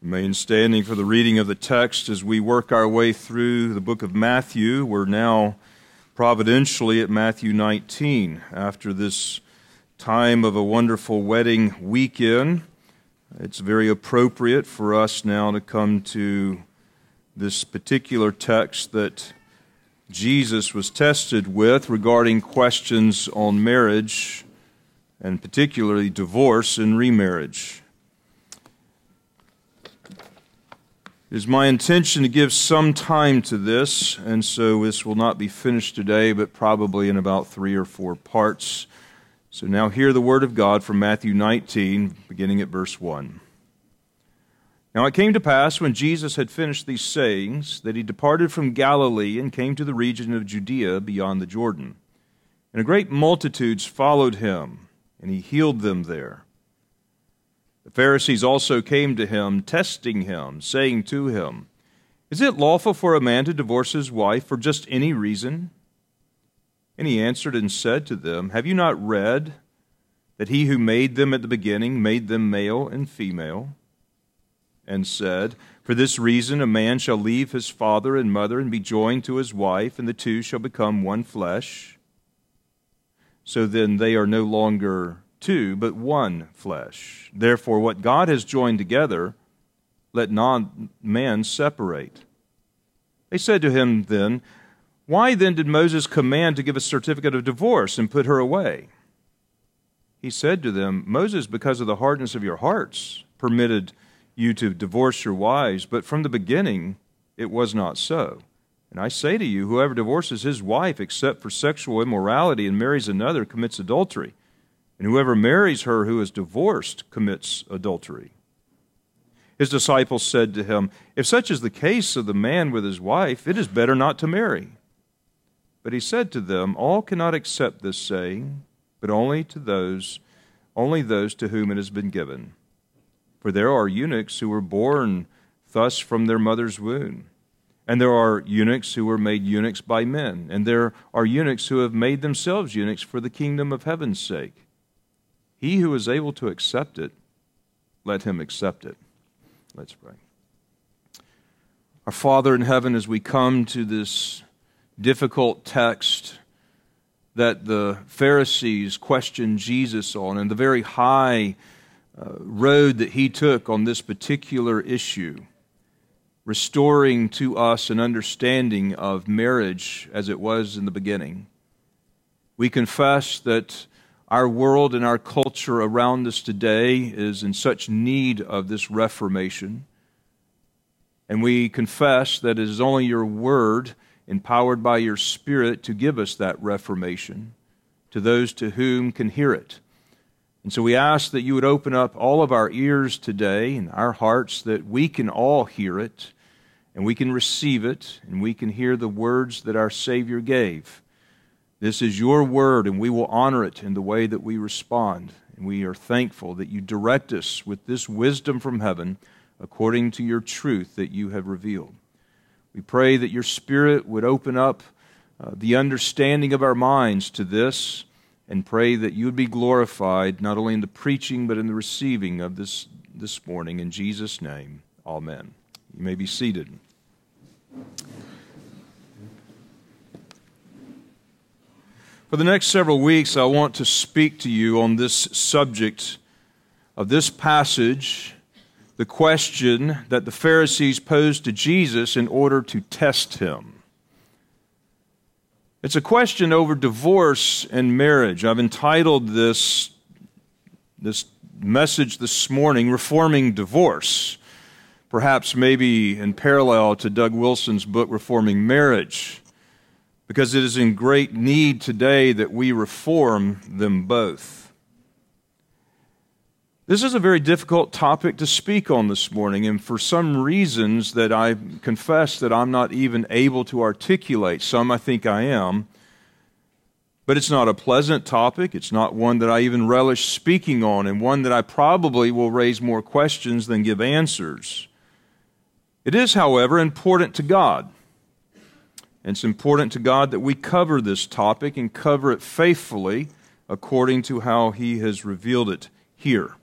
Remain standing for the reading of the text as we work our way through the book of Matthew. We're now providentially at Matthew 19 after this time of a wonderful wedding weekend. It's very appropriate for us now to come to this particular text that Jesus was tested with regarding questions on marriage and particularly divorce and remarriage. It is my intention to give some time to this, and so this will not be finished today, but probably in about three or four parts. So now hear the word of God from Matthew 19, beginning at verse 1. Now it came to pass when Jesus had finished these sayings that he departed from Galilee and came to the region of Judea beyond the Jordan. And a great multitudes followed him, and he healed them there. The Pharisees also came to him, testing him, saying to him, Is it lawful for a man to divorce his wife for just any reason? And he answered and said to them, Have you not read that he who made them at the beginning made them male and female? And said, For this reason a man shall leave his father and mother and be joined to his wife, and the two shall become one flesh. So then they are no longer two, but one flesh. Therefore, what God has joined together, let not man separate. They said to him then, Why then did Moses command to give a certificate of divorce and put her away? He said to them, Moses, because of the hardness of your hearts, permitted you to divorce your wives, but from the beginning it was not so. And I say to you, whoever divorces his wife except for sexual immorality and marries another commits adultery and whoever marries her who is divorced commits adultery. His disciples said to him, If such is the case of the man with his wife, it is better not to marry. But he said to them, All cannot accept this saying, but only to those, only those to whom it has been given. For there are eunuchs who were born thus from their mother's womb. And there are eunuchs who were made eunuchs by men, and there are eunuchs who have made themselves eunuchs for the kingdom of heaven's sake. He who is able to accept it, let him accept it. Let's pray. Our Father in heaven, as we come to this difficult text that the Pharisees questioned Jesus on, and the very high uh, road that he took on this particular issue, restoring to us an understanding of marriage as it was in the beginning. We confess that our world and our culture around us today is in such need of this reformation. And we confess that it is only your word, empowered by your Spirit, to give us that reformation to those to whom can hear it. And so we ask that you would open up all of our ears today and our hearts that we can all hear it and we can receive it and we can hear the words that our Savior gave. This is your word, and we will honor it in the way that we respond. And we are thankful that you direct us with this wisdom from heaven according to your truth that you have revealed. We pray that your Spirit would open up uh, the understanding of our minds to this and pray that you would be glorified not only in the preaching but in the receiving of this this morning. In Jesus' name, amen. You may be seated. For the next several weeks, I want to speak to you on this subject of this passage, the question that the Pharisees posed to Jesus in order to test him. It's a question over divorce and marriage. I've entitled this, this message this morning, Reforming Divorce. Perhaps maybe in parallel to Doug Wilson's book, Reforming Marriage because it is in great need today that we reform them both. This is a very difficult topic to speak on this morning, and for some reasons that I confess that I'm not even able to articulate, some I think I am. But it's not a pleasant topic. It's not one that I even relish speaking on, and one that I probably will raise more questions than give answers. It is, however, important to God. And it's important to God that we cover this topic and cover it faithfully according to how He has revealed it here.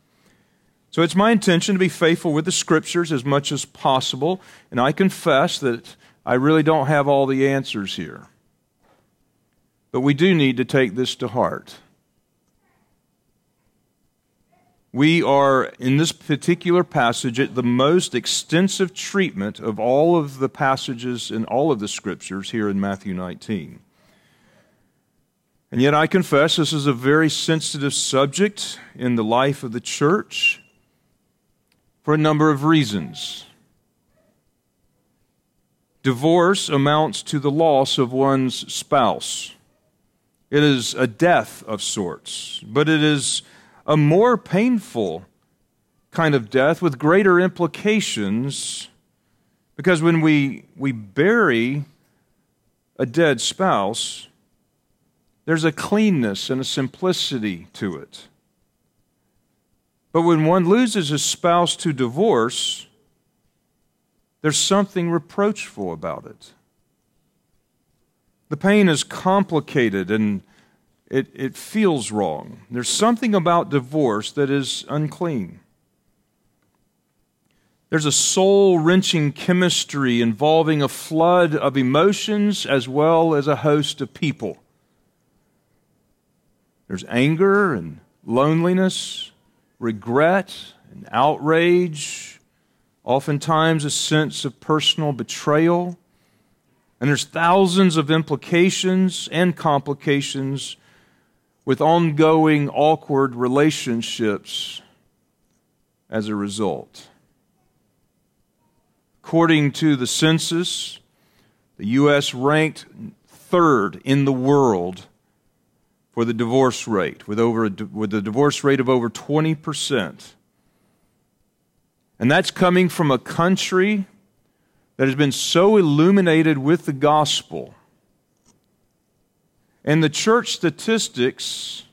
So it's my intention to be faithful with the scriptures as much as possible, and I confess that I really don't have all the answers here. But we do need to take this to heart. We are, in this particular passage, at the most extensive treatment of all of the passages in all of the scriptures here in Matthew 19. And yet, I confess this is a very sensitive subject in the life of the church for a number of reasons. Divorce amounts to the loss of one's spouse. It is a death of sorts, but it is a more painful kind of death with greater implications because when we, we bury a dead spouse, there's a cleanness and a simplicity to it. But when one loses a spouse to divorce, there's something reproachful about it. The pain is complicated and it, it feels wrong. There's something about divorce that is unclean. There's a soul wrenching chemistry involving a flood of emotions as well as a host of people. There's anger and loneliness, regret and outrage, oftentimes a sense of personal betrayal. And there's thousands of implications and complications with ongoing awkward relationships as a result. According to the census, the U.S. ranked third in the world for the divorce rate, with, over with a divorce rate of over 20%. And that's coming from a country that has been so illuminated with the gospel. And the church statistics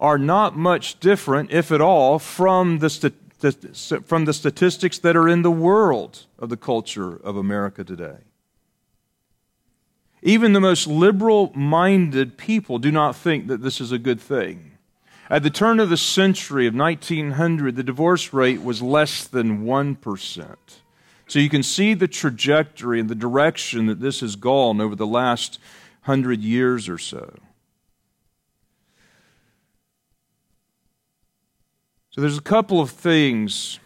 are not much different, if at all, from the, from the statistics that are in the world of the culture of America today. Even the most liberal minded people do not think that this is a good thing. At the turn of the century of 1900, the divorce rate was less than 1%. So you can see the trajectory and the direction that this has gone over the last hundred years or so. So there's a couple of things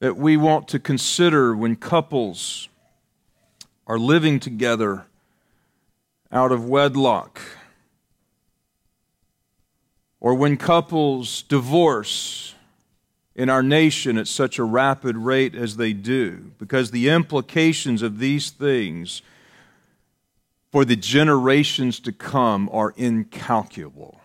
that we want to consider when couples are living together out of wedlock, or when couples divorce in our nation at such a rapid rate as they do, because the implications of these things for the generations to come are incalculable.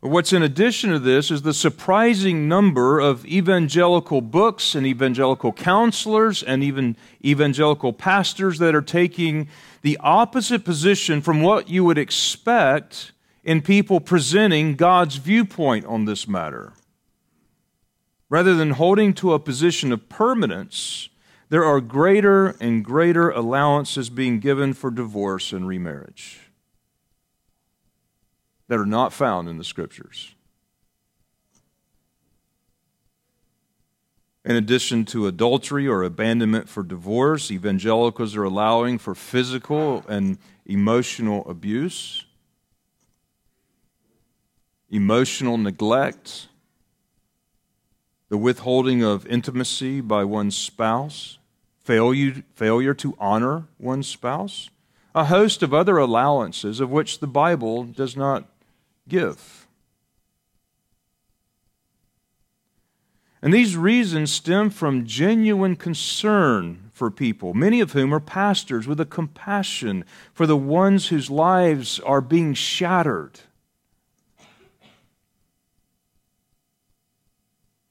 What's in addition to this is the surprising number of evangelical books and evangelical counselors and even evangelical pastors that are taking the opposite position from what you would expect in people presenting God's viewpoint on this matter. Rather than holding to a position of permanence, there are greater and greater allowances being given for divorce and remarriage that are not found in the scriptures. In addition to adultery or abandonment for divorce, evangelicals are allowing for physical and emotional abuse, emotional neglect, the withholding of intimacy by one's spouse, failure, failure to honor one's spouse, a host of other allowances of which the Bible does not give. And these reasons stem from genuine concern for people, many of whom are pastors with a compassion for the ones whose lives are being shattered.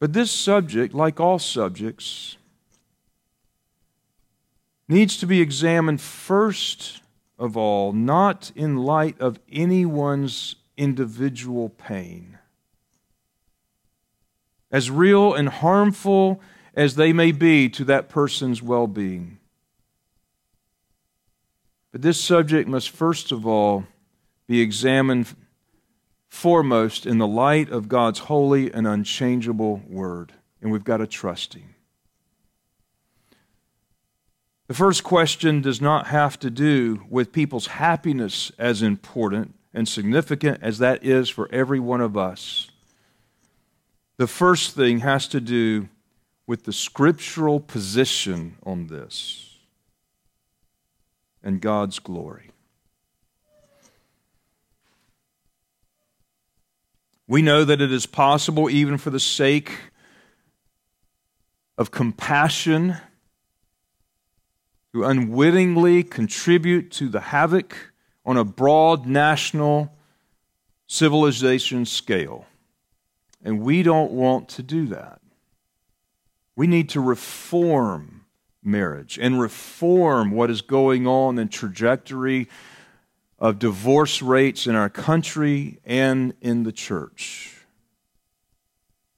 But this subject, like all subjects, needs to be examined first of all, not in light of anyone's individual pain. As real and harmful as they may be to that person's well being. But this subject must first of all be examined foremost in the light of God's holy and unchangeable word. And we've got to trust Him. The first question does not have to do with people's happiness as important and significant as that is for every one of us. The first thing has to do with the scriptural position on this and God's glory. We know that it is possible, even for the sake of compassion, to unwittingly contribute to the havoc on a broad national civilization scale. And we don't want to do that. We need to reform marriage and reform what is going on in trajectory of divorce rates in our country and in the church.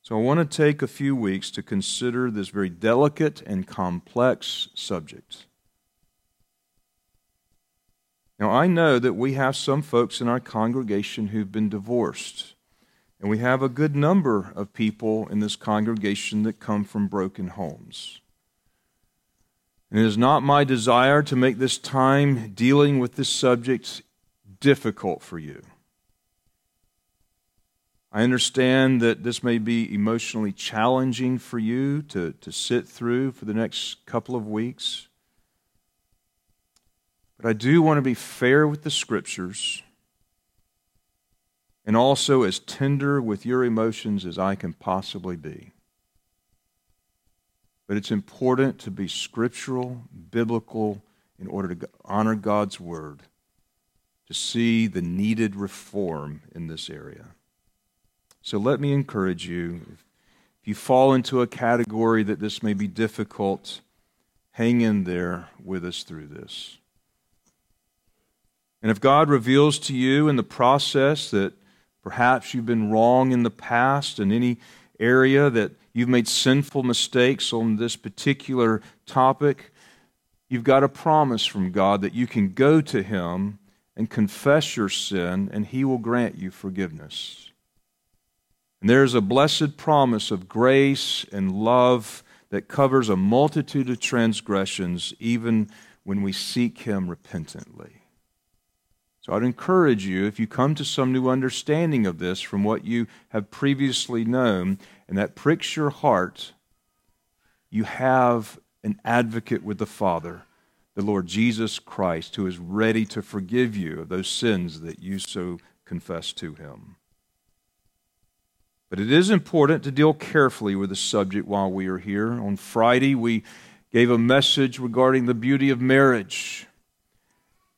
So I want to take a few weeks to consider this very delicate and complex subject. Now, I know that we have some folks in our congregation who've been divorced. And we have a good number of people in this congregation that come from broken homes. And it is not my desire to make this time dealing with this subject difficult for you. I understand that this may be emotionally challenging for you to, to sit through for the next couple of weeks. But I do want to be fair with the scriptures and also as tender with your emotions as I can possibly be. But it's important to be scriptural, biblical, in order to honor God's word, to see the needed reform in this area. So let me encourage you if you fall into a category that this may be difficult, hang in there with us through this. And if God reveals to you in the process that Perhaps you've been wrong in the past in any area that you've made sinful mistakes on this particular topic. You've got a promise from God that you can go to Him and confess your sin, and He will grant you forgiveness. And there's a blessed promise of grace and love that covers a multitude of transgressions, even when we seek Him repentantly. So I'd encourage you, if you come to some new understanding of this from what you have previously known, and that pricks your heart, you have an advocate with the Father, the Lord Jesus Christ, who is ready to forgive you of those sins that you so confess to him. But it is important to deal carefully with the subject while we are here. On Friday, we gave a message regarding the beauty of marriage.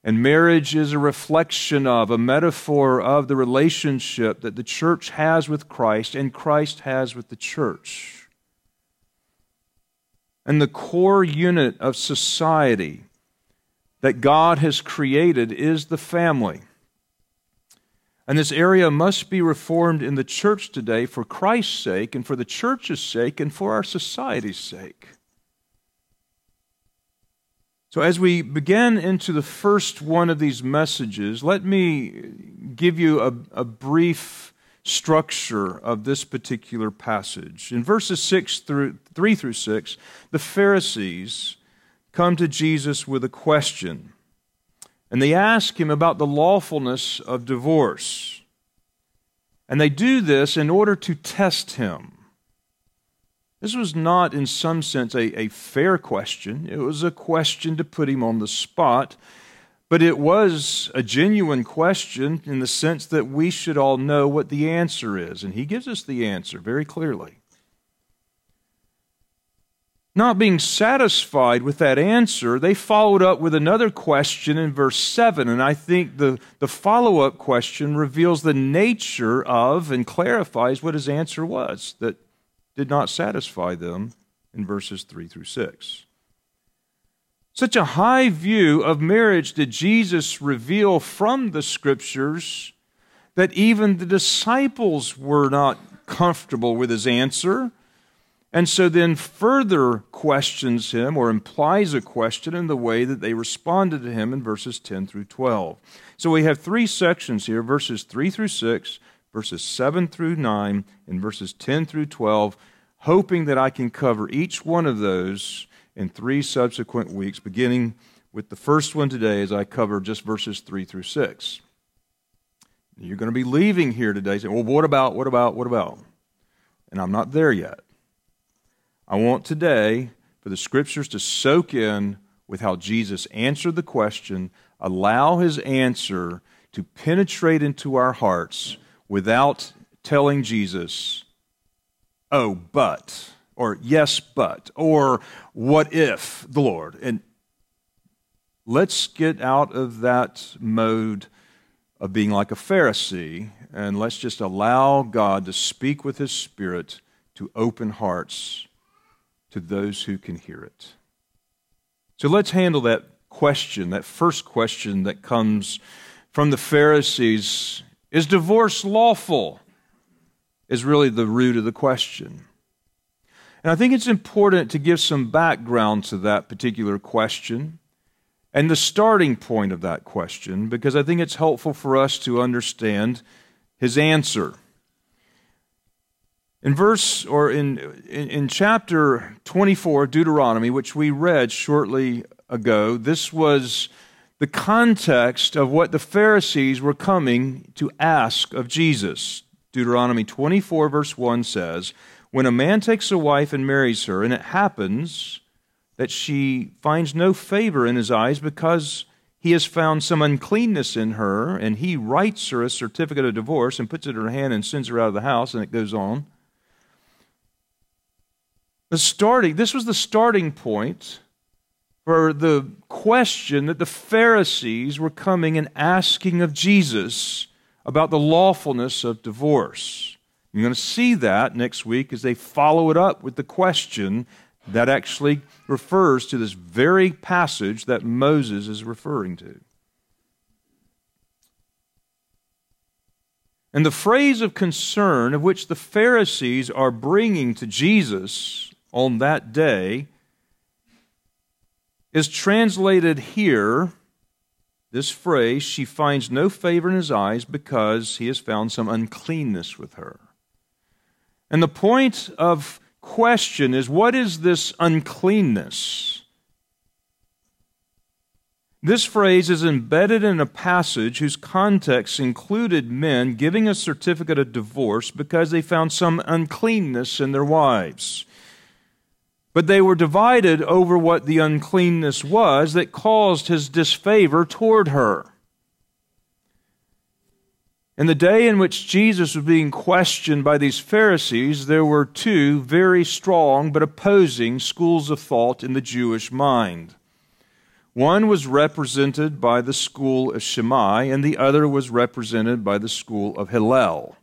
And marriage is a reflection of, a metaphor of the relationship that the church has with Christ and Christ has with the church. And the core unit of society that God has created is the family. And this area must be reformed in the church today for Christ's sake and for the church's sake and for our society's sake. So, as we begin into the first one of these messages, let me give you a, a, brief structure of this particular passage. In verses six through, 3 through 6, the Pharisees come to Jesus with a question, and they ask him about the lawfulness of divorce. And they do this in order to test him. This was not, in some sense, a, a fair question. It was a question to put him on the spot. But it was a genuine question in the sense that we should all know what the answer is. And he gives us the answer very clearly. Not being satisfied with that answer, they followed up with another question in verse 7. And I think the, the follow up question reveals the nature of and clarifies what his answer was that did not satisfy them in verses 3 through 6. Such a high view of marriage did Jesus reveal from the scriptures that even the disciples were not comfortable with his answer. and so then further questions him or implies a question in the way that they responded to him in verses 10 through 12. So we have three sections here verses 3 through 6, verses 7 through 9, and verses 10 through 12, hoping that I can cover each one of those in three subsequent weeks, beginning with the first one today as I cover just verses 3 through 6. You're going to be leaving here today saying, well, what about, what about, what about? And I'm not there yet. I want today for the scriptures to soak in with how Jesus answered the question, allow his answer to penetrate into our hearts without telling Jesus, oh, but, or yes, but, or what if the Lord. And let's get out of that mode of being like a Pharisee and let's just allow God to speak with his Spirit to open hearts to those who can hear it. So let's handle that question, that first question that comes from the Pharisees Is divorce lawful? is really the root of the question. And I think it's important to give some background to that particular question and the starting point of that question because I think it's helpful for us to understand his answer. In verse or in, in, in chapter 24 Deuteronomy, which we read shortly ago, this was the context of what the Pharisees were coming to ask of Jesus. Deuteronomy 24, verse 1 says, When a man takes a wife and marries her, and it happens that she finds no favor in his eyes because he has found some uncleanness in her, and he writes her a certificate of divorce and puts it in her hand and sends her out of the house, and it goes on. The starting, this was the starting point for the question that the Pharisees were coming and asking of Jesus about the lawfulness of divorce. You're going to see that next week as they follow it up with the question that actually refers to this very passage that Moses is referring to. And the phrase of concern of which the Pharisees are bringing to Jesus on that day is translated here, this phrase, she finds no favor in his eyes because he has found some uncleanness with her. And the point of question is what is this uncleanness? This phrase is embedded in a passage whose context included men giving a certificate of divorce because they found some uncleanness in their wives. But they were divided over what the uncleanness was that caused his disfavor toward her. In the day in which Jesus was being questioned by these Pharisees, there were two very strong but opposing schools of thought in the Jewish mind. One was represented by the school of Shammai, and the other was represented by the school of Hillel.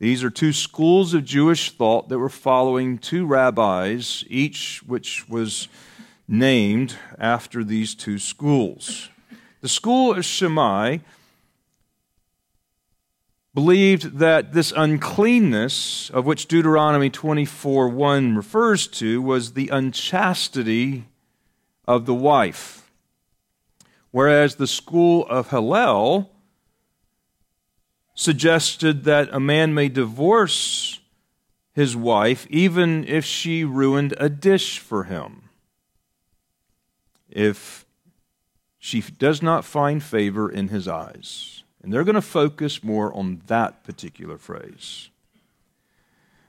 These are two schools of Jewish thought that were following two rabbis, each which was named after these two schools. The school of Shammai believed that this uncleanness, of which Deuteronomy 24 1 refers to, was the unchastity of the wife. Whereas the school of Hillel suggested that a man may divorce his wife even if she ruined a dish for him. If she does not find favor in his eyes. And they're going to focus more on that particular phrase.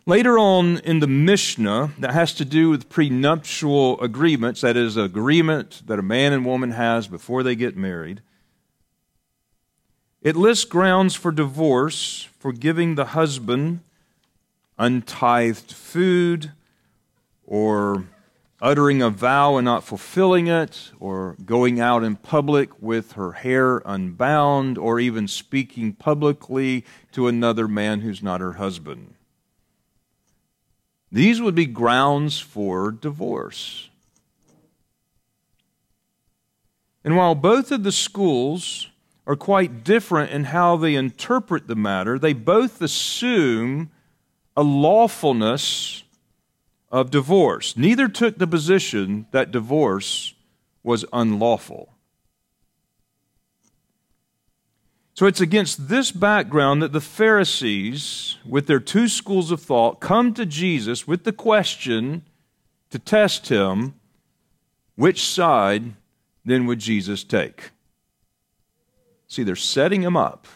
Later on in the Mishnah, that has to do with prenuptial agreements, that is, agreement that a man and woman has before they get married. It lists grounds for divorce for giving the husband untithed food, or uttering a vow and not fulfilling it, or going out in public with her hair unbound, or even speaking publicly to another man who's not her husband. These would be grounds for divorce. And while both of the schools are quite different in how they interpret the matter. They both assume a lawfulness of divorce. Neither took the position that divorce was unlawful. So it's against this background that the Pharisees, with their two schools of thought, come to Jesus with the question to test him which side then would Jesus take? See, they're setting him up.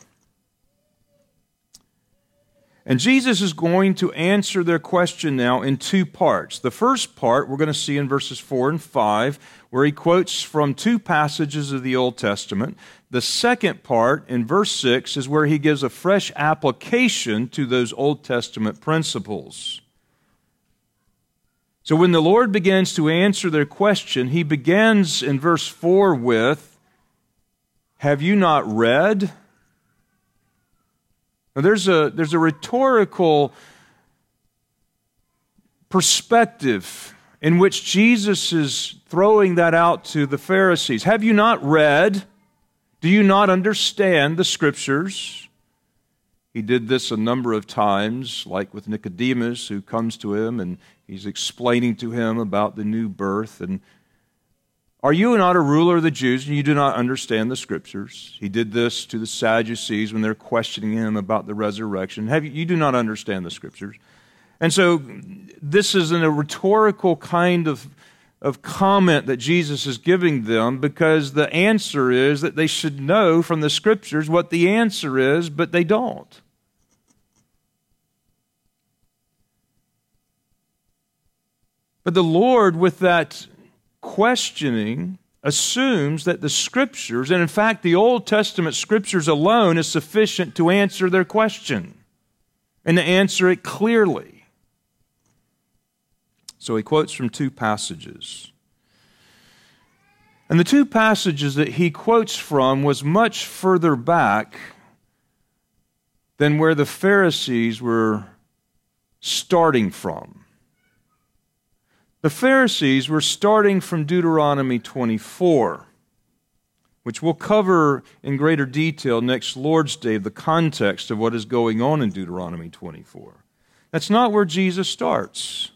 And Jesus is going to answer their question now in two parts. The first part we're going to see in verses 4 and 5, where he quotes from two passages of the Old Testament. The second part, in verse 6, is where he gives a fresh application to those Old Testament principles. So when the Lord begins to answer their question, he begins in verse 4 with, Have you not read? Now there's a, there's a rhetorical perspective in which Jesus is throwing that out to the Pharisees. Have you not read? Do you not understand the Scriptures? He did this a number of times, like with Nicodemus, who comes to him and he's explaining to him about the new birth. And are you not a ruler of the Jews and you do not understand the scriptures? He did this to the Sadducees when they're questioning him about the resurrection. Have you, you do not understand the scriptures. And so this is a rhetorical kind of, of comment that Jesus is giving them because the answer is that they should know from the scriptures what the answer is, but they don't. But the Lord, with that questioning assumes that the scriptures, and in fact the Old Testament scriptures alone, is sufficient to answer their question and to answer it clearly. So he quotes from two passages. And the two passages that he quotes from was much further back than where the Pharisees were starting from. The Pharisees were starting from Deuteronomy 24, which we'll cover in greater detail next Lord's Day, the context of what is going on in Deuteronomy 24. That's not where Jesus starts.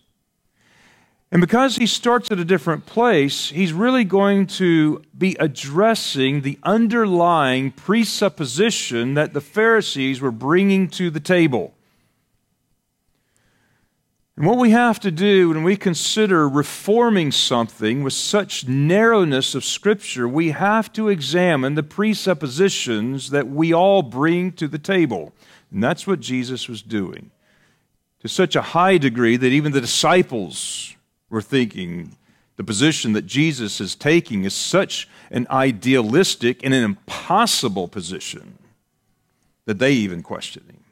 And because he starts at a different place, he's really going to be addressing the underlying presupposition that the Pharisees were bringing to the table. And what we have to do when we consider reforming something with such narrowness of Scripture, we have to examine the presuppositions that we all bring to the table. And that's what Jesus was doing to such a high degree that even the disciples were thinking the position that Jesus is taking is such an idealistic and an impossible position that they even questioned him.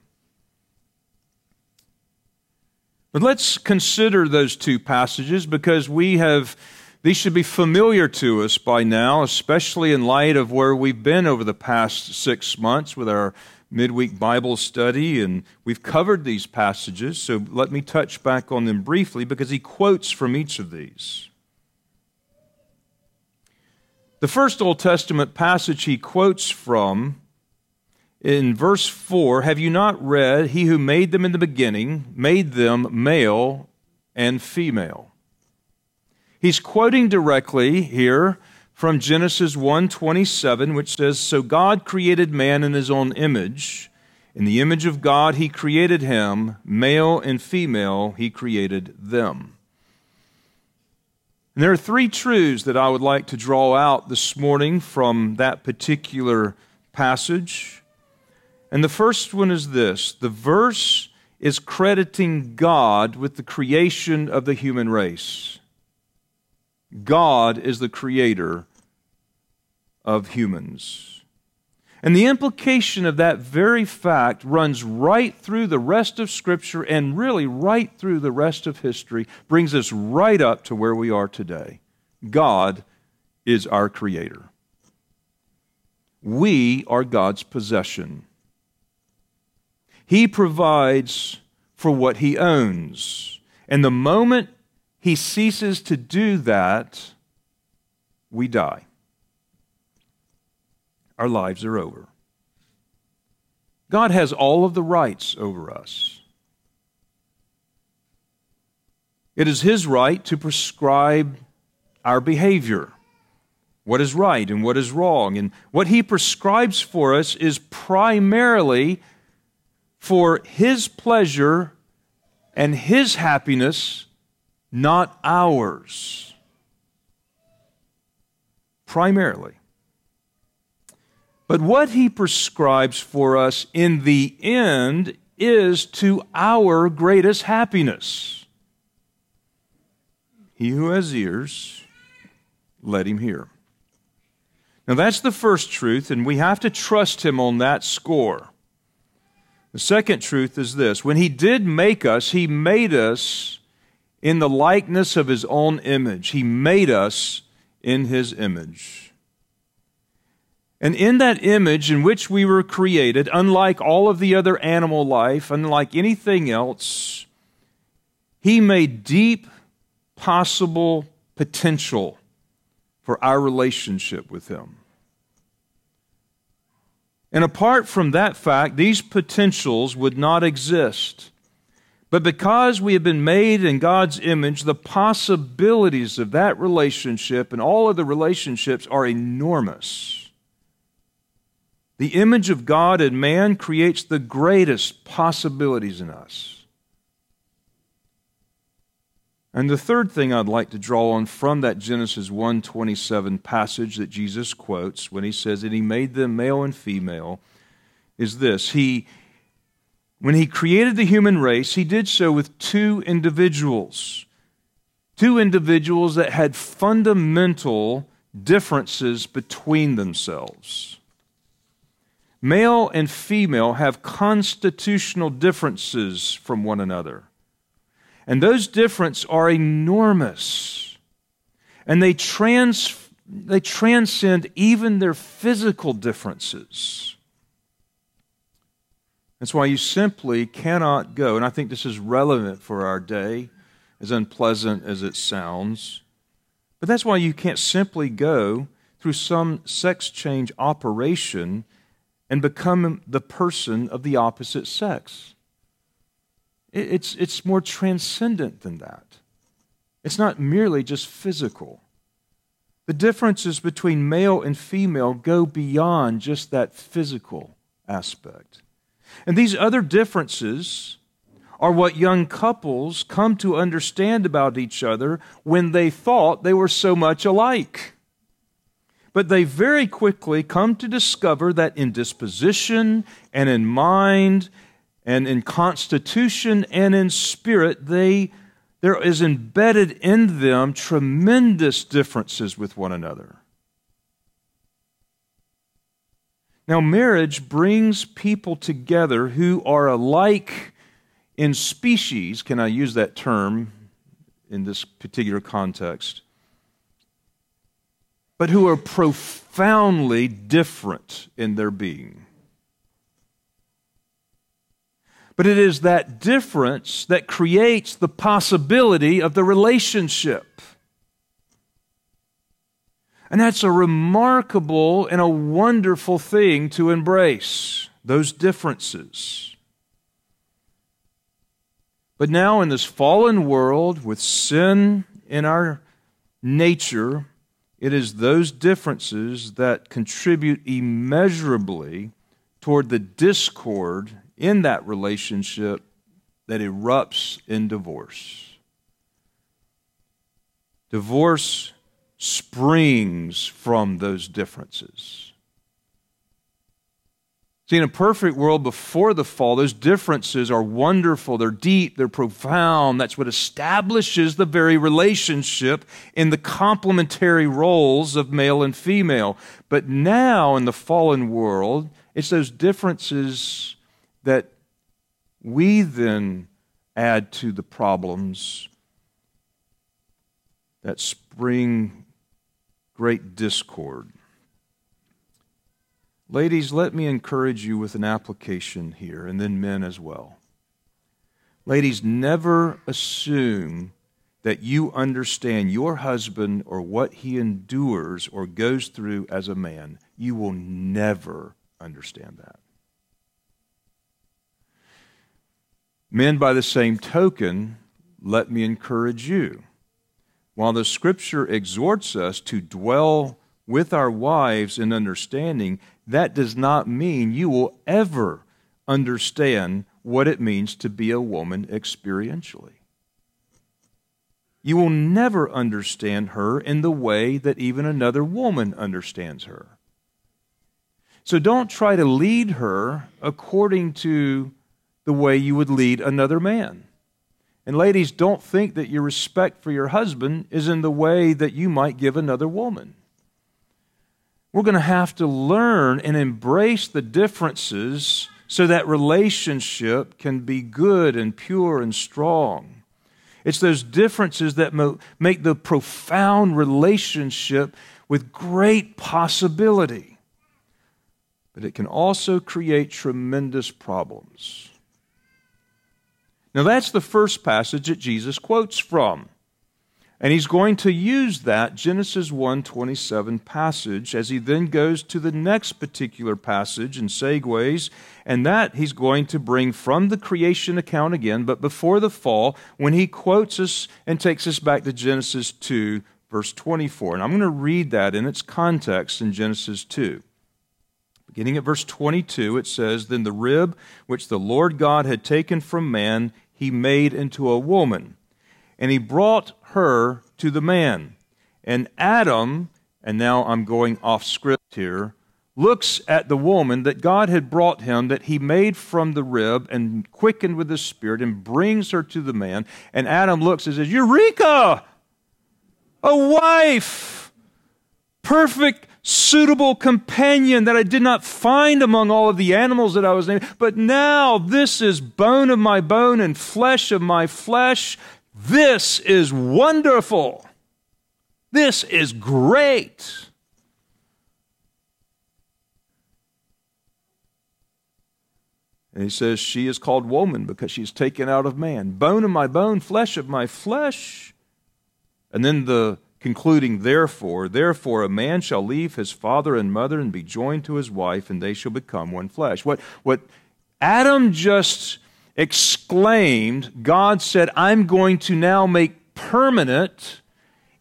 But let's consider those two passages because we have, these should be familiar to us by now, especially in light of where we've been over the past six months with our midweek Bible study, and we've covered these passages, so let me touch back on them briefly because he quotes from each of these. The first Old Testament passage he quotes from in verse 4 Have you not read, He who made them in the beginning made them male and female? He's quoting directly here from Genesis 1:27 which says so God created man in his own image. In the image of God he created him. Male and female he created them. And there are three truths that I would like to draw out this morning from that particular passage and the first one is this the verse is crediting God with the creation of the human race. God is the creator of humans. And the implication of that very fact runs right through the rest of Scripture and really right through the rest of history, brings us right up to where we are today. God is our creator. We are God's possession. He provides for what he owns. And the moment he ceases to do that, we die. Our lives are over. God has all of the rights over us. It is His right to prescribe our behavior, what is right and what is wrong. And what He prescribes for us is primarily for His pleasure and His happiness, not ours. Primarily. But what He prescribes for us in the end is to our greatest happiness. He who has ears, let him hear. Now, that's the first truth, and we have to trust him on that score. The second truth is this when he did make us, he made us in the likeness of his own image. He made us in his image. And in that image in which we were created, unlike all of the other animal life, unlike anything else, he made deep possible potential for our relationship with Him. And apart from that fact, these potentials would not exist. But because we have been made in God's image, the possibilities of that relationship and all of the relationships are enormous. The image of God in man creates the greatest possibilities in us. And the third thing I'd like to draw on from that Genesis 1:27 passage that Jesus quotes when he says that he made them male and female is this. He when he created the human race, he did so with two individuals. Two individuals that had fundamental differences between themselves. Male and female have constitutional differences from one another. And those differences are enormous. And they, trans, they transcend even their physical differences. That's why you simply cannot go, and I think this is relevant for our day, as unpleasant as it sounds. But that's why you can't simply go through some sex change operation and become the person of the opposite sex. It's, it's more transcendent than that. It's not merely just physical. The differences between male and female go beyond just that physical aspect. And these other differences are what young couples come to understand about each other when they thought they were so much alike. But they very quickly come to discover that in disposition and in mind and in constitution and in spirit, they, there is embedded in them tremendous differences with one another. Now, marriage brings people together who are alike in species. Can I use that term in this particular context? But who are profoundly different in their being. But it is that difference that creates the possibility of the relationship. And that's a remarkable and a wonderful thing to embrace, those differences. But now, in this fallen world with sin in our nature, it is those differences that contribute immeasurably toward the discord in that relationship that erupts in divorce. Divorce springs from those differences. See, in a perfect world before the fall, those differences are wonderful, they're deep, they're profound. That's what establishes the very relationship in the complementary roles of male and female. But now, in the fallen world, it's those differences that we then add to the problems that spring great discord. Ladies, let me encourage you with an application here, and then men as well. Ladies, never assume that you understand your husband or what he endures or goes through as a man. You will never understand that. Men, by the same token, let me encourage you. While the scripture exhorts us to dwell with our wives in understanding, that does not mean you will ever understand what it means to be a woman experientially. You will never understand her in the way that even another woman understands her. So don't try to lead her according to the way you would lead another man. And ladies, don't think that your respect for your husband is in the way that you might give another woman. We're going to have to learn and embrace the differences so that relationship can be good and pure and strong. It's those differences that make the profound relationship with great possibility. But it can also create tremendous problems. Now, that's the first passage that Jesus quotes from. And he's going to use that Genesis 1:27 passage as he then goes to the next particular passage and segues, and that he's going to bring from the creation account again, but before the fall, when he quotes us and takes us back to Genesis 2, verse 24. And I'm going to read that in its context in Genesis 2. Beginning at verse 22, it says, Then the rib which the Lord God had taken from man, he made into a woman, and he brought her to the man. And Adam, and now I'm going off script here, looks at the woman that God had brought him, that he made from the rib and quickened with the spirit, and brings her to the man. And Adam looks and says, Eureka! A wife! Perfect, suitable companion that I did not find among all of the animals that I was naming. But now this is bone of my bone and flesh of my flesh. This is wonderful. This is great. And he says, She is called woman because she's taken out of man. Bone of my bone, flesh of my flesh. And then the concluding, Therefore, therefore a man shall leave his father and mother and be joined to his wife, and they shall become one flesh. What, what Adam just exclaimed, God said, I'm going to now make permanent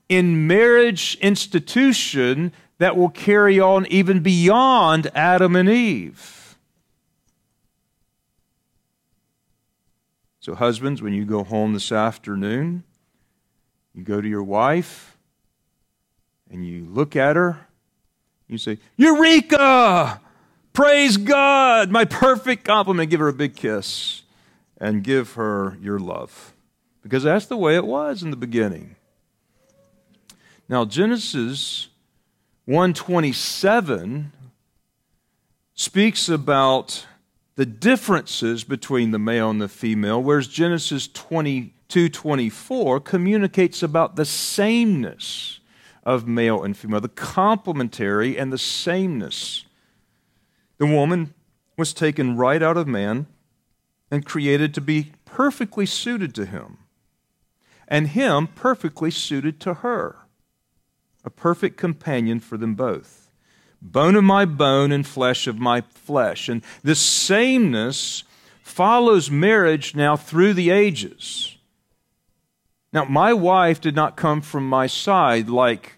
in marriage institution that will carry on even beyond Adam and Eve. So, husbands, when you go home this afternoon, you go to your wife and you look at her, you say, Eureka! Praise God! My perfect complement. Give her a big kiss and give her your love. Because that's the way it was in the beginning. Now Genesis 127 speaks about the differences between the male and the female, whereas Genesis 22:24 communicates about the sameness of male and female, the complementary and the sameness. The woman was taken right out of man and created to be perfectly suited to him, and him perfectly suited to her, a perfect companion for them both. Bone of my bone and flesh of my flesh. And this sameness follows marriage now through the ages. Now, my wife did not come from my side like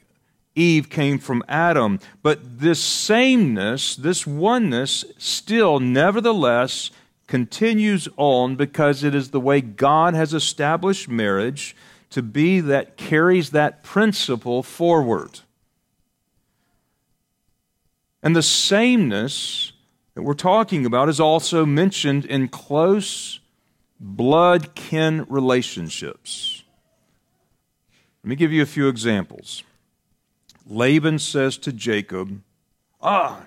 Eve came from Adam, but this sameness, this oneness, still, nevertheless, continues on because it is the way God has established marriage to be that carries that principle forward. And the sameness that we're talking about is also mentioned in close blood kin relationships. Let me give you a few examples. Laban says to Jacob, Ah,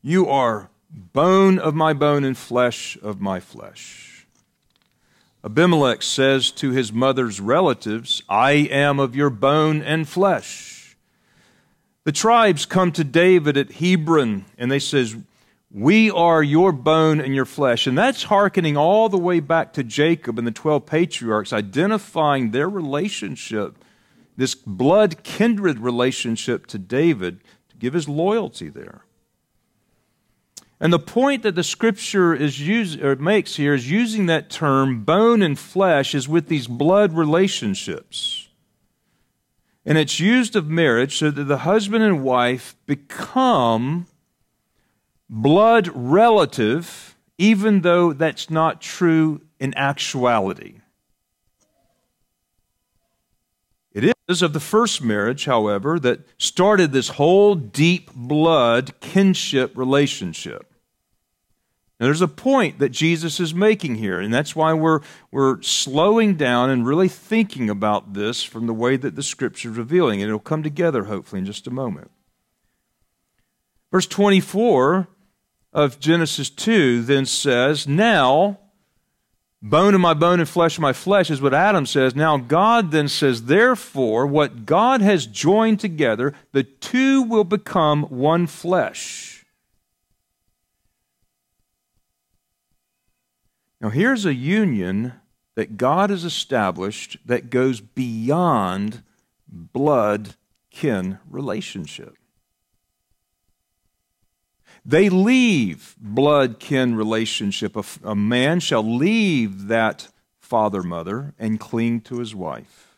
you are bone of my bone and flesh of my flesh. Abimelech says to his mother's relatives, I am of your bone and flesh. The tribes come to David at Hebron and they says, we are your bone and your flesh. And that's hearkening all the way back to Jacob and the 12 patriarchs, identifying their relationship, this blood kindred relationship to David, to give his loyalty there. And the point that the scripture is use, or makes here is using that term bone and flesh is with these blood relationships. And it's used of marriage so that the husband and wife become blood relative, even though that's not true in actuality. It is of the first marriage, however, that started this whole deep blood kinship relationship. Now, there's a point that Jesus is making here, and that's why we're, we're slowing down and really thinking about this from the way that the Scripture is revealing. And it'll come together, hopefully, in just a moment. Verse 24 of Genesis 2 then says, Now, bone of my bone and flesh of my flesh is what Adam says. Now, God then says, Therefore, what God has joined together, the two will become one flesh. Now, here's a union that God has established that goes beyond blood kin relationship. They leave blood kin relationship. A, man shall leave that father mother and cling to his wife.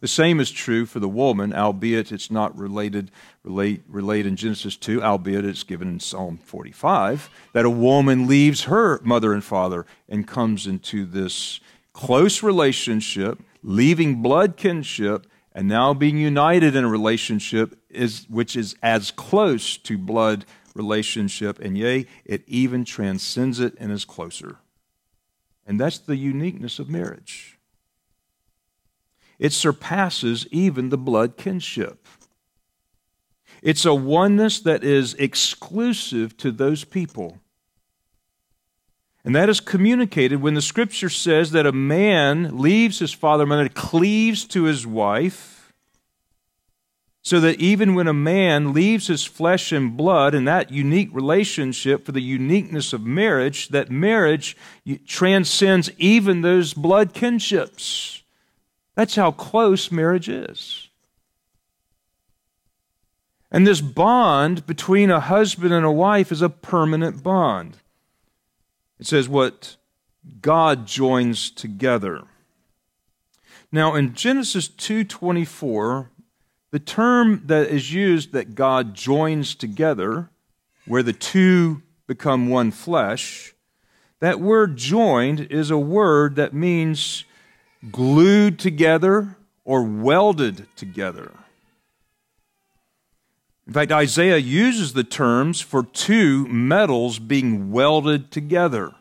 The same is true for the woman, albeit it's not related, relate, relate in Genesis 2, albeit it's given in Psalm 45, that a woman leaves her mother and father and comes into this close relationship, leaving blood kinship, and now being united in a relationship is, which is as close to blood relationship, and yea, it even transcends it and is closer. And that's the uniqueness of marriage. It surpasses even the blood kinship. It's a oneness that is exclusive to those people. And that is communicated when the scripture says that a man leaves his father and mother, cleaves to his wife, so that even when a man leaves his flesh and blood and that unique relationship for the uniqueness of marriage, that marriage transcends even those blood kinships. That's how close marriage is. And this bond between a husband and a wife is a permanent bond. It says what God joins together. Now in Genesis 2:24, the term that is used that God joins together, where the two become one flesh, that word joined is a word that means glued together or welded together. In fact, Isaiah uses the terms for two metals being welded together.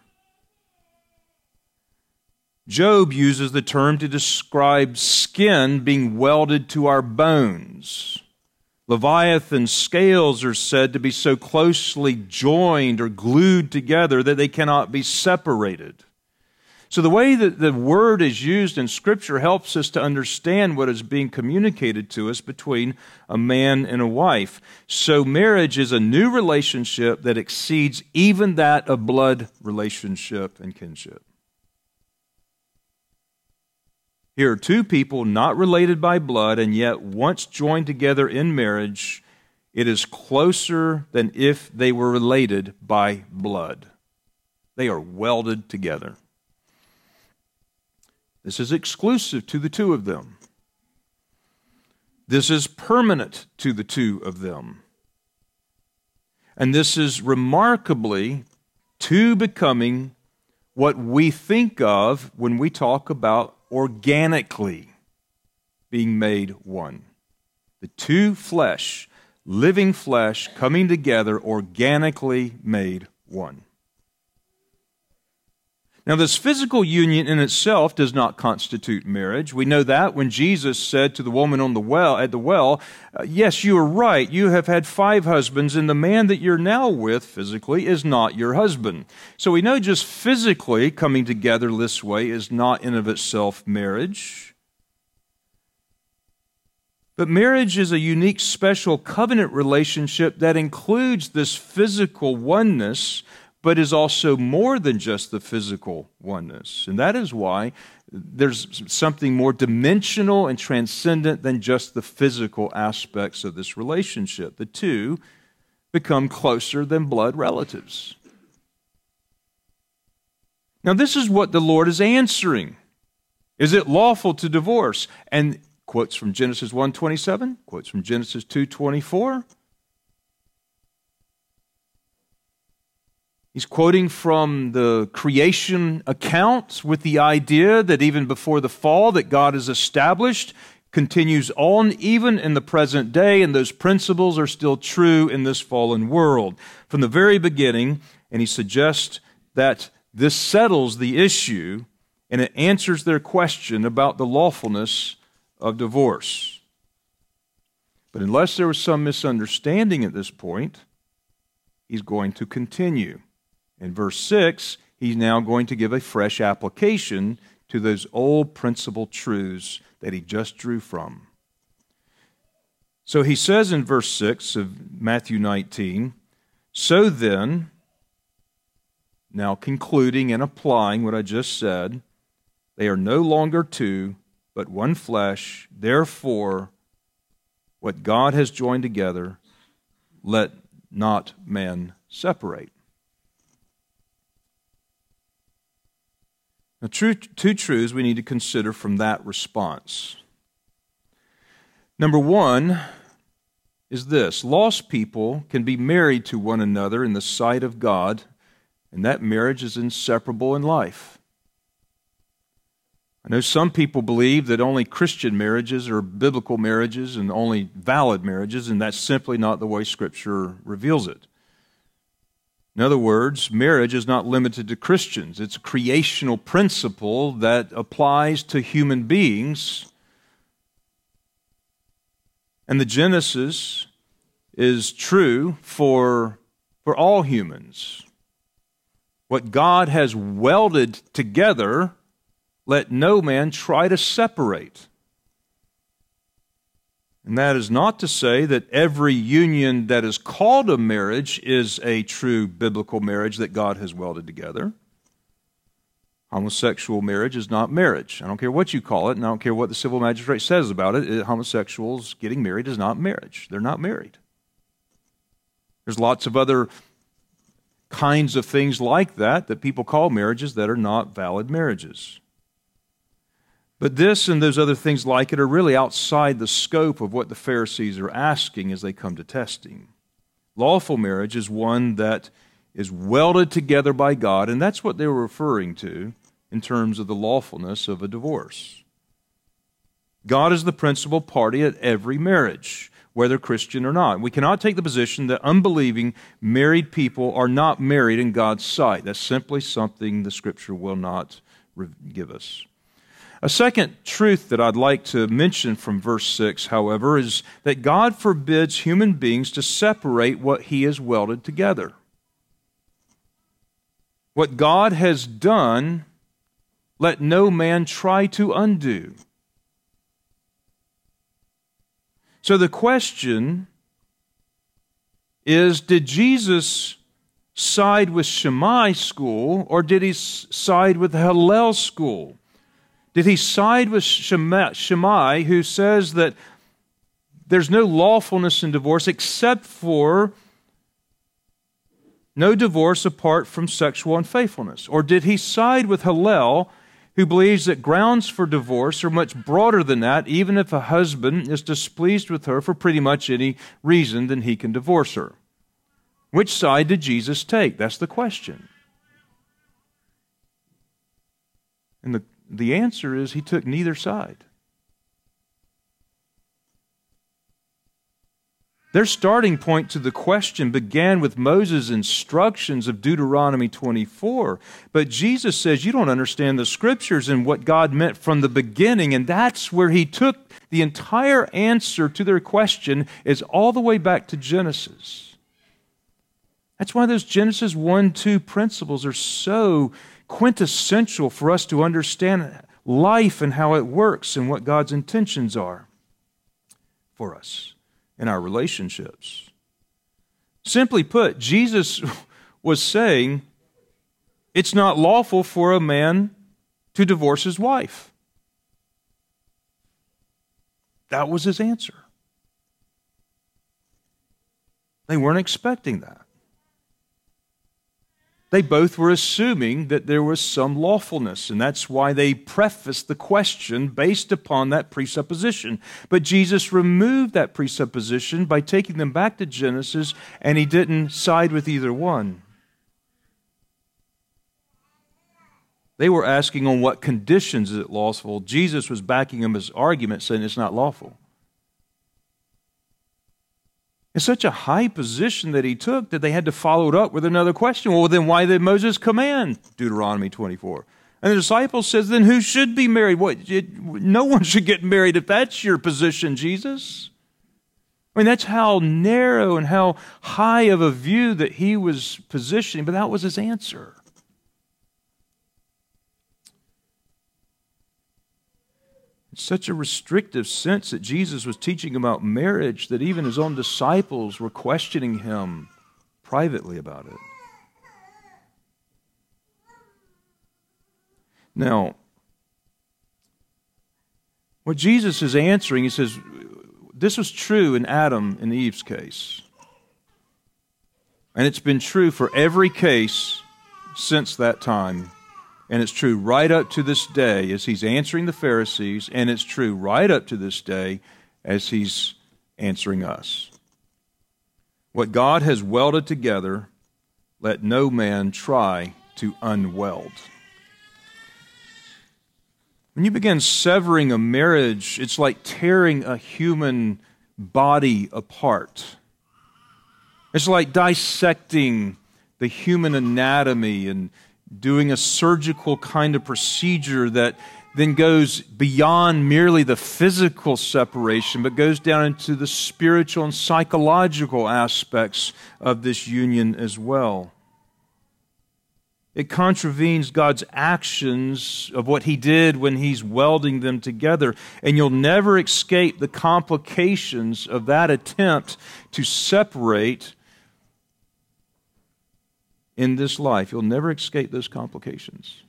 Job uses the term to describe skin being welded to our bones. Leviathan scales are said to be so closely joined or glued together that they cannot be separated. So, the way that the word is used in Scripture helps us to understand what is being communicated to us between a man and a wife. So, marriage is a new relationship that exceeds even that of blood relationship and kinship. Here are two people not related by blood, and yet once joined together in marriage, it is closer than if they were related by blood. They are welded together. This is exclusive to the two of them. This is permanent to the two of them. And this is remarkably two becoming what we think of when we talk about organically being made one. The two flesh, living flesh, coming together, organically made one. Now, this physical union in itself does not constitute marriage. We know that when Jesus said to the woman on the well at the well, uh, "Yes, you are right. You have had five husbands, and the man that you're now with physically is not your husband." So we know just physically coming together this way is not in of itself marriage. But marriage is a unique, special covenant relationship that includes this physical oneness but is also more than just the physical oneness. And that is why there's something more dimensional and transcendent than just the physical aspects of this relationship. The two become closer than blood relatives. Now, this is what the Lord is answering. Is it lawful to divorce? And quotes from Genesis 1:27, quotes from Genesis 2:24. He's quoting from the creation account with the idea that even before the fall that God has established continues on even in the present day and those principles are still true in this fallen world from the very beginning and he suggests that this settles the issue and it answers their question about the lawfulness of divorce. But unless there was some misunderstanding at this point, he's going to continue. In verse 6, he's now going to give a fresh application to those old principal truths that he just drew from. So he says in verse 6 of Matthew 19, So then, now concluding and applying what I just said, they are no longer two, but one flesh. Therefore, what God has joined together, let not man separate. Now, two, two truths we need to consider from that response. Number one is this lost people can be married to one another in the sight of God, and that marriage is inseparable in life. I know some people believe that only Christian marriages are biblical marriages and only valid marriages, and that's simply not the way Scripture reveals it. In other words, marriage is not limited to Christians. It's a creational principle that applies to human beings. And the Genesis is true for, for all humans. What God has welded together, let no man try to separate. And that is not to say that every union that is called a marriage is a true biblical marriage that God has welded together. Homosexual marriage is not marriage. I don't care what you call it, and I don't care what the civil magistrate says about it. Homosexuals getting married is not marriage. They're not married. There's lots of other kinds of things like that that people call marriages that are not valid marriages. But this and those other things like it are really outside the scope of what the Pharisees are asking as they come to testing. Lawful marriage is one that is welded together by God, and that's what they were referring to in terms of the lawfulness of a divorce. God is the principal party at every marriage, whether Christian or not. We cannot take the position that unbelieving married people are not married in God's sight. That's simply something the Scripture will not give us. A second truth that I'd like to mention from verse 6, however, is that God forbids human beings to separate what He has welded together. What God has done, let no man try to undo. So the question is Did Jesus side with Shammai school or did he side with Hillel school? Did he side with Shammai, who says that there's no lawfulness in divorce except for no divorce apart from sexual unfaithfulness? Or did he side with Hillel, who believes that grounds for divorce are much broader than that, even if a husband is displeased with her for pretty much any reason, then he can divorce her? Which side did Jesus take? That's the question. And the the answer is he took neither side. Their starting point to the question began with Moses' instructions of Deuteronomy 24. But Jesus says, You don't understand the scriptures and what God meant from the beginning. And that's where he took the entire answer to their question, is all the way back to Genesis. That's why those Genesis 1 2 principles are so quintessential for us to understand life and how it works and what God's intentions are for us in our relationships. Simply put, Jesus was saying it's not lawful for a man to divorce his wife. That was his answer. They weren't expecting that. They both were assuming that there was some lawfulness, and that's why they prefaced the question based upon that presupposition. But Jesus removed that presupposition by taking them back to Genesis, and he didn't side with either one. They were asking on what conditions is it lawful. Jesus was backing them his argument, saying it's not lawful. It's such a high position that he took that they had to follow it up with another question. Well, then why did Moses command Deuteronomy 24? And the disciple says, then who should be married? What? It, no one should get married if that's your position, Jesus. I mean, that's how narrow and how high of a view that he was positioning, but that was his answer. Such a restrictive sense that Jesus was teaching about marriage that even his own disciples were questioning him privately about it. Now, what Jesus is answering, he says, this was true in Adam and Eve's case. And it's been true for every case since that time and it's true right up to this day as he's answering the Pharisees, and it's true right up to this day as he's answering us. What God has welded together, let no man try to unweld. When you begin severing a marriage, it's like tearing a human body apart. It's like dissecting the human anatomy and doing a surgical kind of procedure that then goes beyond merely the physical separation, but goes down into the spiritual and psychological aspects of this union as well. It contravenes God's actions of what He did when He's welding them together. And you'll never escape the complications of that attempt to separate in this life. You'll never escape those complications.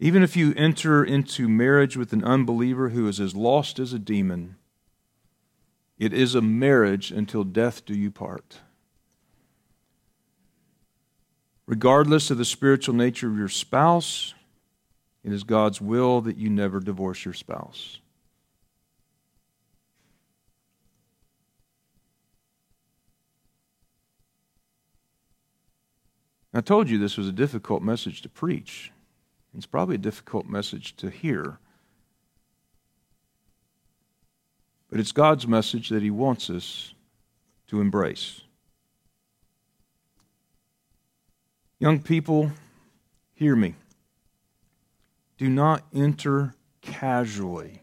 Even if you enter into marriage with an unbeliever who is as lost as a demon, it is a marriage until death do you part. Regardless of the spiritual nature of your spouse, it is God's will that you never divorce your spouse. I told you this was a difficult message to preach. It's probably a difficult message to hear. But it's God's message that He wants us to embrace. Young people, hear me. Do not enter casually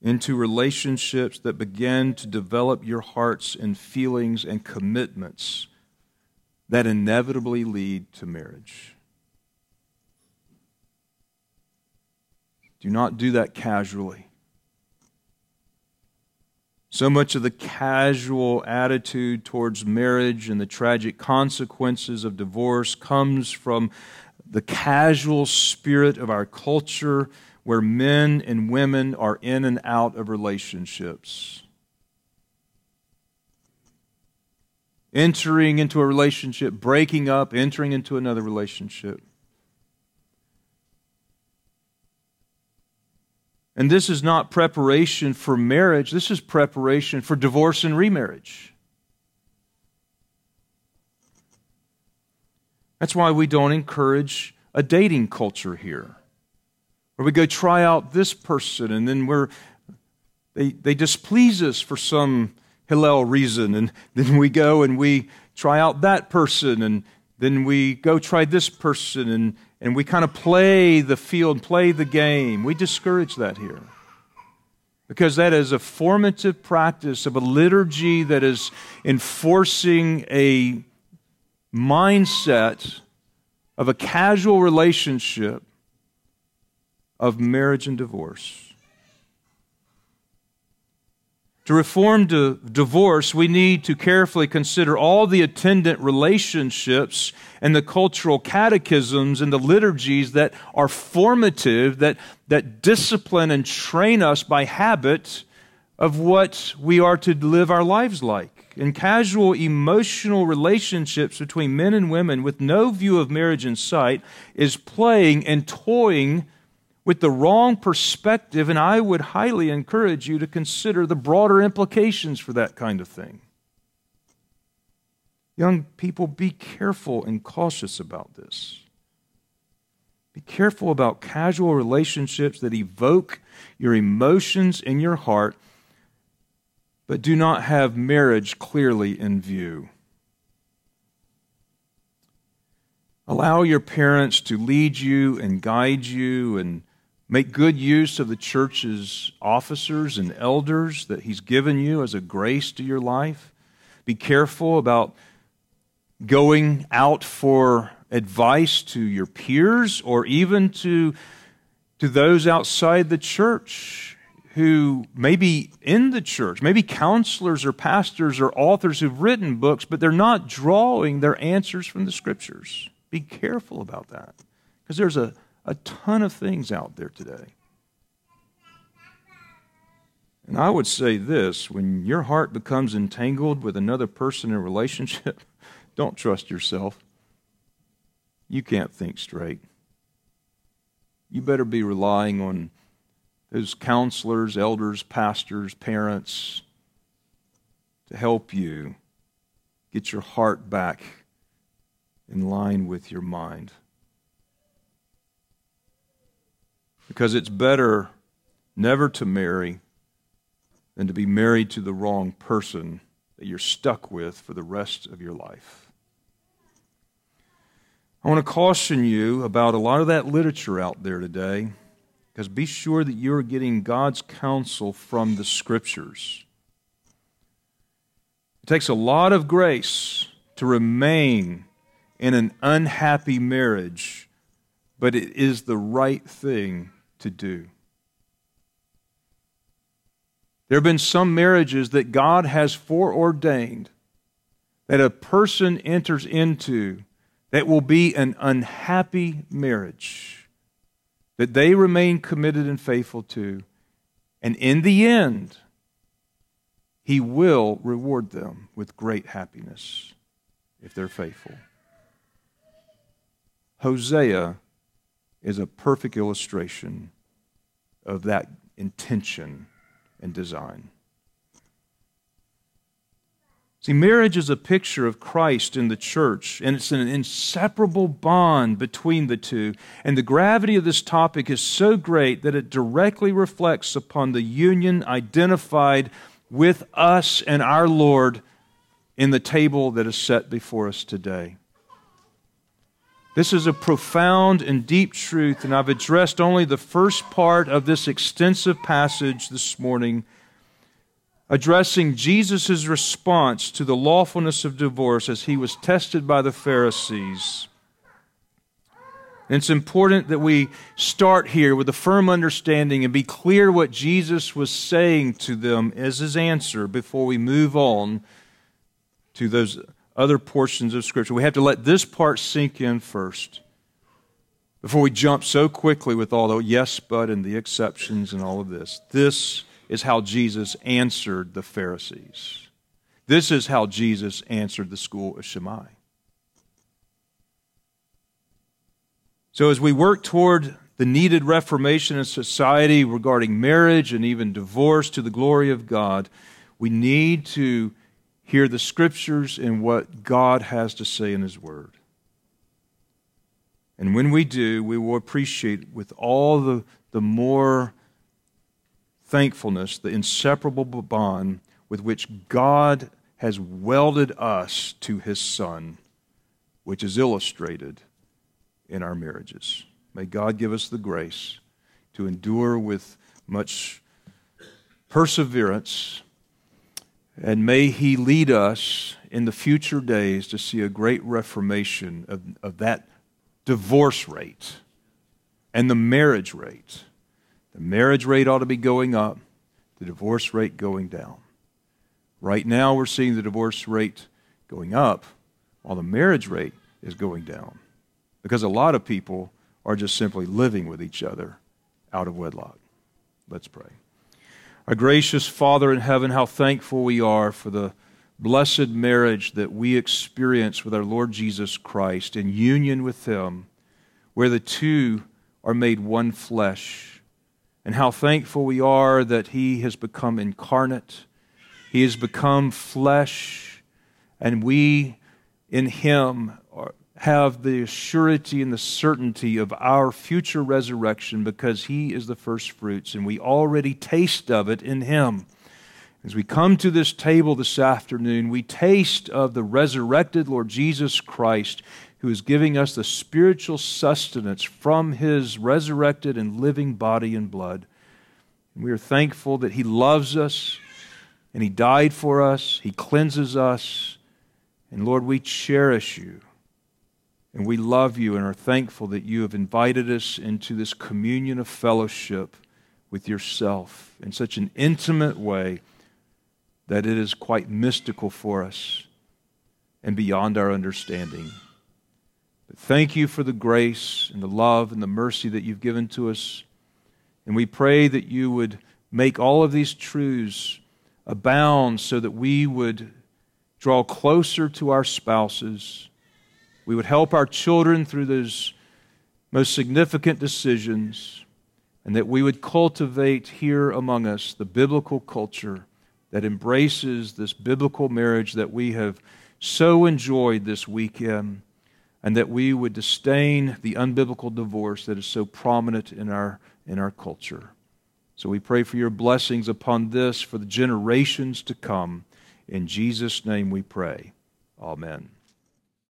into relationships that begin to develop your hearts and feelings and commitments that inevitably lead to marriage. Do not do that casually. So much of the casual attitude towards marriage and the tragic consequences of divorce comes from the casual spirit of our culture where men and women are in and out of relationships. Entering into a relationship, breaking up, entering into another relationship. And this is not preparation for marriage, this is preparation for divorce and remarriage. That's why we don't encourage a dating culture here. Where we go try out this person and then we're they, they displease us for some Hillel reason. And then we go and we try out that person, and then we go try this person, and, and we kind of play the field, play the game. We discourage that here. Because that is a formative practice of a liturgy that is enforcing a mindset of a casual relationship of marriage and divorce. To reform to divorce, we need to carefully consider all the attendant relationships and the cultural catechisms and the liturgies that are formative, that, that discipline and train us by habit of what we are to live our lives like. And casual emotional relationships between men and women with no view of marriage in sight is playing and toying with the wrong perspective, and I would highly encourage you to consider the broader implications for that kind of thing. Young people, be careful and cautious about this. Be careful about casual relationships that evoke your emotions in your heart, but do not have marriage clearly in view. Allow your parents to lead you and guide you and make good use of the church's officers and elders that He's given you as a grace to your life. Be careful about going out for advice to your peers or even to, to those outside the church who may be in the church, maybe counselors or pastors or authors who've written books, but they're not drawing their answers from the scriptures. Be careful about that because there's a, a ton of things out there today. And I would say this when your heart becomes entangled with another person in a relationship, don't trust yourself. You can't think straight. You better be relying on those counselors, elders, pastors, parents to help you get your heart back in line with your mind. Because it's better never to marry than to be married to the wrong person that you're stuck with for the rest of your life. I want to caution you about a lot of that literature out there today, because be sure that you're getting God's counsel from the Scriptures. It takes a lot of grace to remain in an unhappy marriage, but it is the right thing to do. There have been some marriages that God has foreordained that a person enters into that will be an unhappy marriage that they remain committed and faithful to. And in the end, He will reward them with great happiness if they're faithful. Hosea is a perfect illustration of that intention and design. See, marriage is a picture of Christ in the church, and it's an inseparable bond between the two. And the gravity of this topic is so great that it directly reflects upon the union identified with us and our Lord in the table that is set before us today. This is a profound and deep truth, and I've addressed only the first part of this extensive passage this morning addressing Jesus' response to the lawfulness of divorce as he was tested by the Pharisees. And it's important that we start here with a firm understanding and be clear what Jesus was saying to them as his answer before we move on to those other portions of Scripture. We have to let this part sink in first before we jump so quickly with all the yes, but, and the exceptions and all of this. This is how Jesus answered the Pharisees. This is how Jesus answered the school of Shammai. So, as we work toward the needed reformation in society regarding marriage and even divorce to the glory of God, we need to hear the scriptures and what God has to say in His Word. And when we do, we will appreciate with all the, the more thankfulness, the inseparable bond with which God has welded us to his Son, which is illustrated in our marriages. May God give us the grace to endure with much perseverance, and may He lead us in the future days to see a great reformation of, of that divorce rate and the marriage rate the marriage rate ought to be going up, the divorce rate going down. Right now, we're seeing the divorce rate going up while the marriage rate is going down because a lot of people are just simply living with each other out of wedlock. Let's pray. Our gracious Father in heaven, how thankful we are for the blessed marriage that we experience with our Lord Jesus Christ in union with Him, where the two are made one flesh. And how thankful we are that He has become incarnate, He has become flesh, and we in Him have the surety and the certainty of our future resurrection because He is the first fruits, and we already taste of it in Him. As we come to this table this afternoon, we taste of the resurrected Lord Jesus Christ, who is giving us the spiritual sustenance from His resurrected and living body and blood. And we are thankful that He loves us and He died for us, He cleanses us. And Lord, we cherish you. And we love you and are thankful that you have invited us into this communion of fellowship with yourself in such an intimate way that it is quite mystical for us and beyond our understanding. But thank you for the grace and the love and the mercy that you've given to us. And we pray that you would make all of these truths abound so that we would draw closer to our spouses we would help our children through those most significant decisions, and that we would cultivate here among us the biblical culture that embraces this biblical marriage that we have so enjoyed this weekend, and that we would disdain the unbiblical divorce that is so prominent in our, in our culture. So we pray for your blessings upon this for the generations to come. In Jesus' name we pray. Amen.